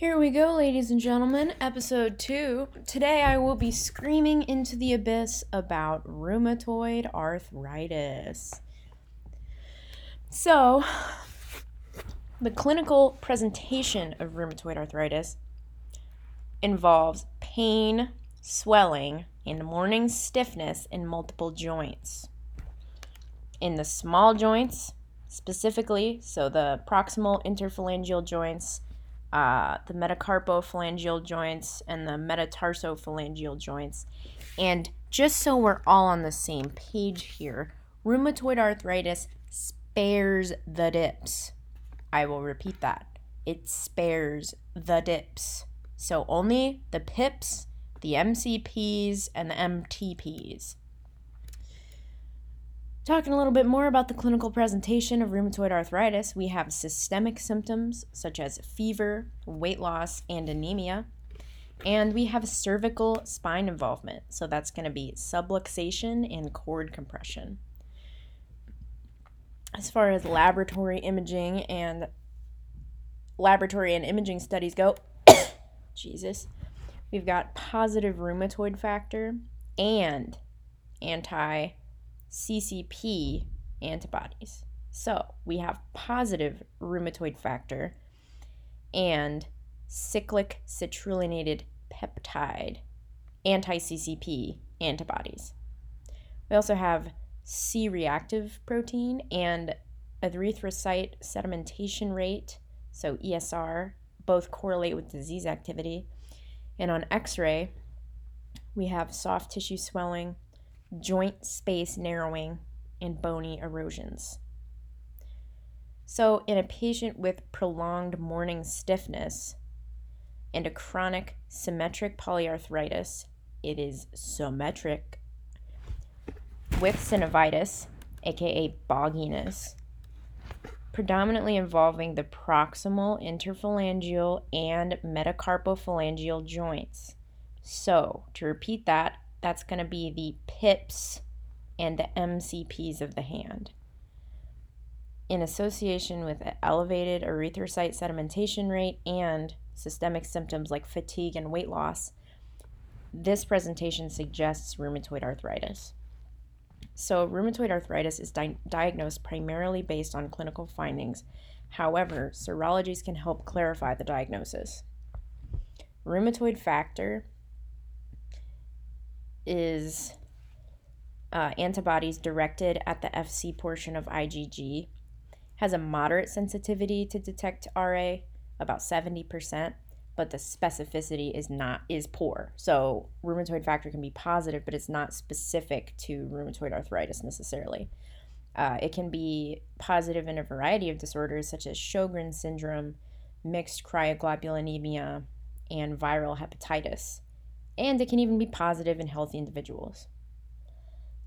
Here we go, ladies and gentlemen, episode two. Today I will be screaming into the abyss about rheumatoid arthritis. So, the clinical presentation of rheumatoid arthritis involves pain, swelling, and morning stiffness in multiple joints. In the small joints, specifically, so the proximal interphalangeal joints, uh, the metacarpophalangeal joints and the metatarsophalangeal joints. And just so we're all on the same page here, rheumatoid arthritis spares the DIPs. I will repeat that. It spares the DIPs. So only the PIPs, the MCPs, and the MTPs. Talking a little bit more about the clinical presentation of rheumatoid arthritis, we have systemic symptoms such as fever, weight loss, and anemia. And we have cervical spine involvement, so that's going to be subluxation and cord compression. As far as laboratory imaging and laboratory and imaging studies go, Jesus, we've got positive rheumatoid factor and anti CCP antibodies. So we have positive rheumatoid factor and cyclic citrullinated peptide anti CCP antibodies. We also have C reactive protein and erythrocyte sedimentation rate, so ESR, both correlate with disease activity. And on x ray, we have soft tissue swelling, joint space narrowing, and bony erosions. So, in a patient with prolonged morning stiffness and a chronic symmetric polyarthritis, it is symmetric with synovitis, aka bogginess, predominantly involving the proximal interphalangeal and metacarpophalangeal joints. So, to repeat that, that's going to be the PIPs and the MCPs of the hand. In association with elevated erythrocyte sedimentation rate and systemic symptoms like fatigue and weight loss, this presentation suggests rheumatoid arthritis. So, rheumatoid arthritis is di- diagnosed primarily based on clinical findings. However, serologies can help clarify the diagnosis. Rheumatoid factor is uh, antibodies directed at the FC portion of IgG, has a moderate sensitivity to detect RA, about 70%, but the specificity is not is poor. So rheumatoid factor can be positive, but it's not specific to rheumatoid arthritis necessarily. Uh, it can be positive in a variety of disorders such as Sjogren's syndrome, mixed cryoglobulinemia, and viral hepatitis and it can even be positive in healthy individuals.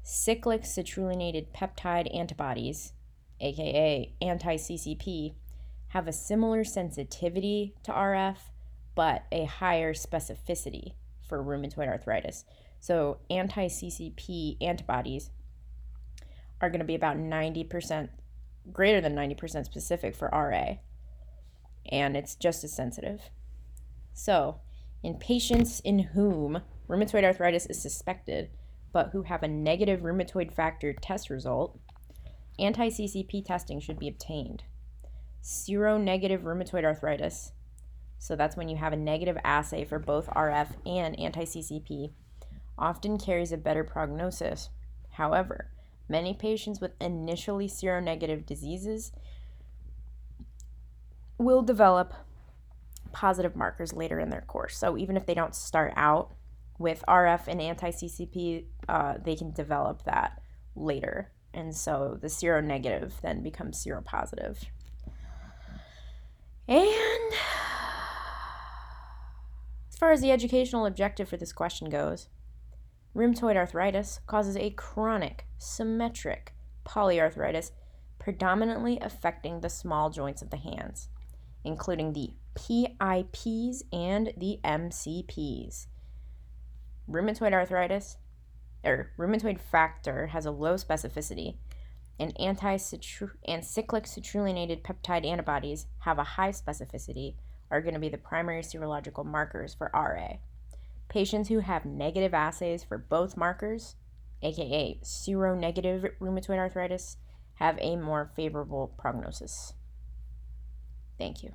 Cyclic citrullinated peptide antibodies, aka anti CCP, have a similar sensitivity to RF but a higher specificity for rheumatoid arthritis. So, anti CCP antibodies are going to be about 90%, greater than 90% specific for RA, and it's just as sensitive. So, in patients in whom rheumatoid arthritis is suspected, but who have a negative rheumatoid factor test result, anti CCP testing should be obtained. Seronegative rheumatoid arthritis, so that's when you have a negative assay for both RF and anti CCP, often carries a better prognosis. However, many patients with initially seronegative diseases will develop positive markers later in their course. So even if they don't start out with RF and anti CCP, uh, they can develop that later. And so the seronegative then becomes seropositive. And as far as the educational objective for this question goes, rheumatoid arthritis causes a chronic, symmetric polyarthritis predominantly affecting the small joints of the hands, including the PIPs and the MCPs. Rheumatoid arthritis or rheumatoid factor has a low specificity, and anti-cyclic citrullinated peptide antibodies have a high specificity, are going to be the primary serological markers for RA. Patients who have negative assays for both markers, aka seronegative rheumatoid arthritis, have a more favorable prognosis. Thank you.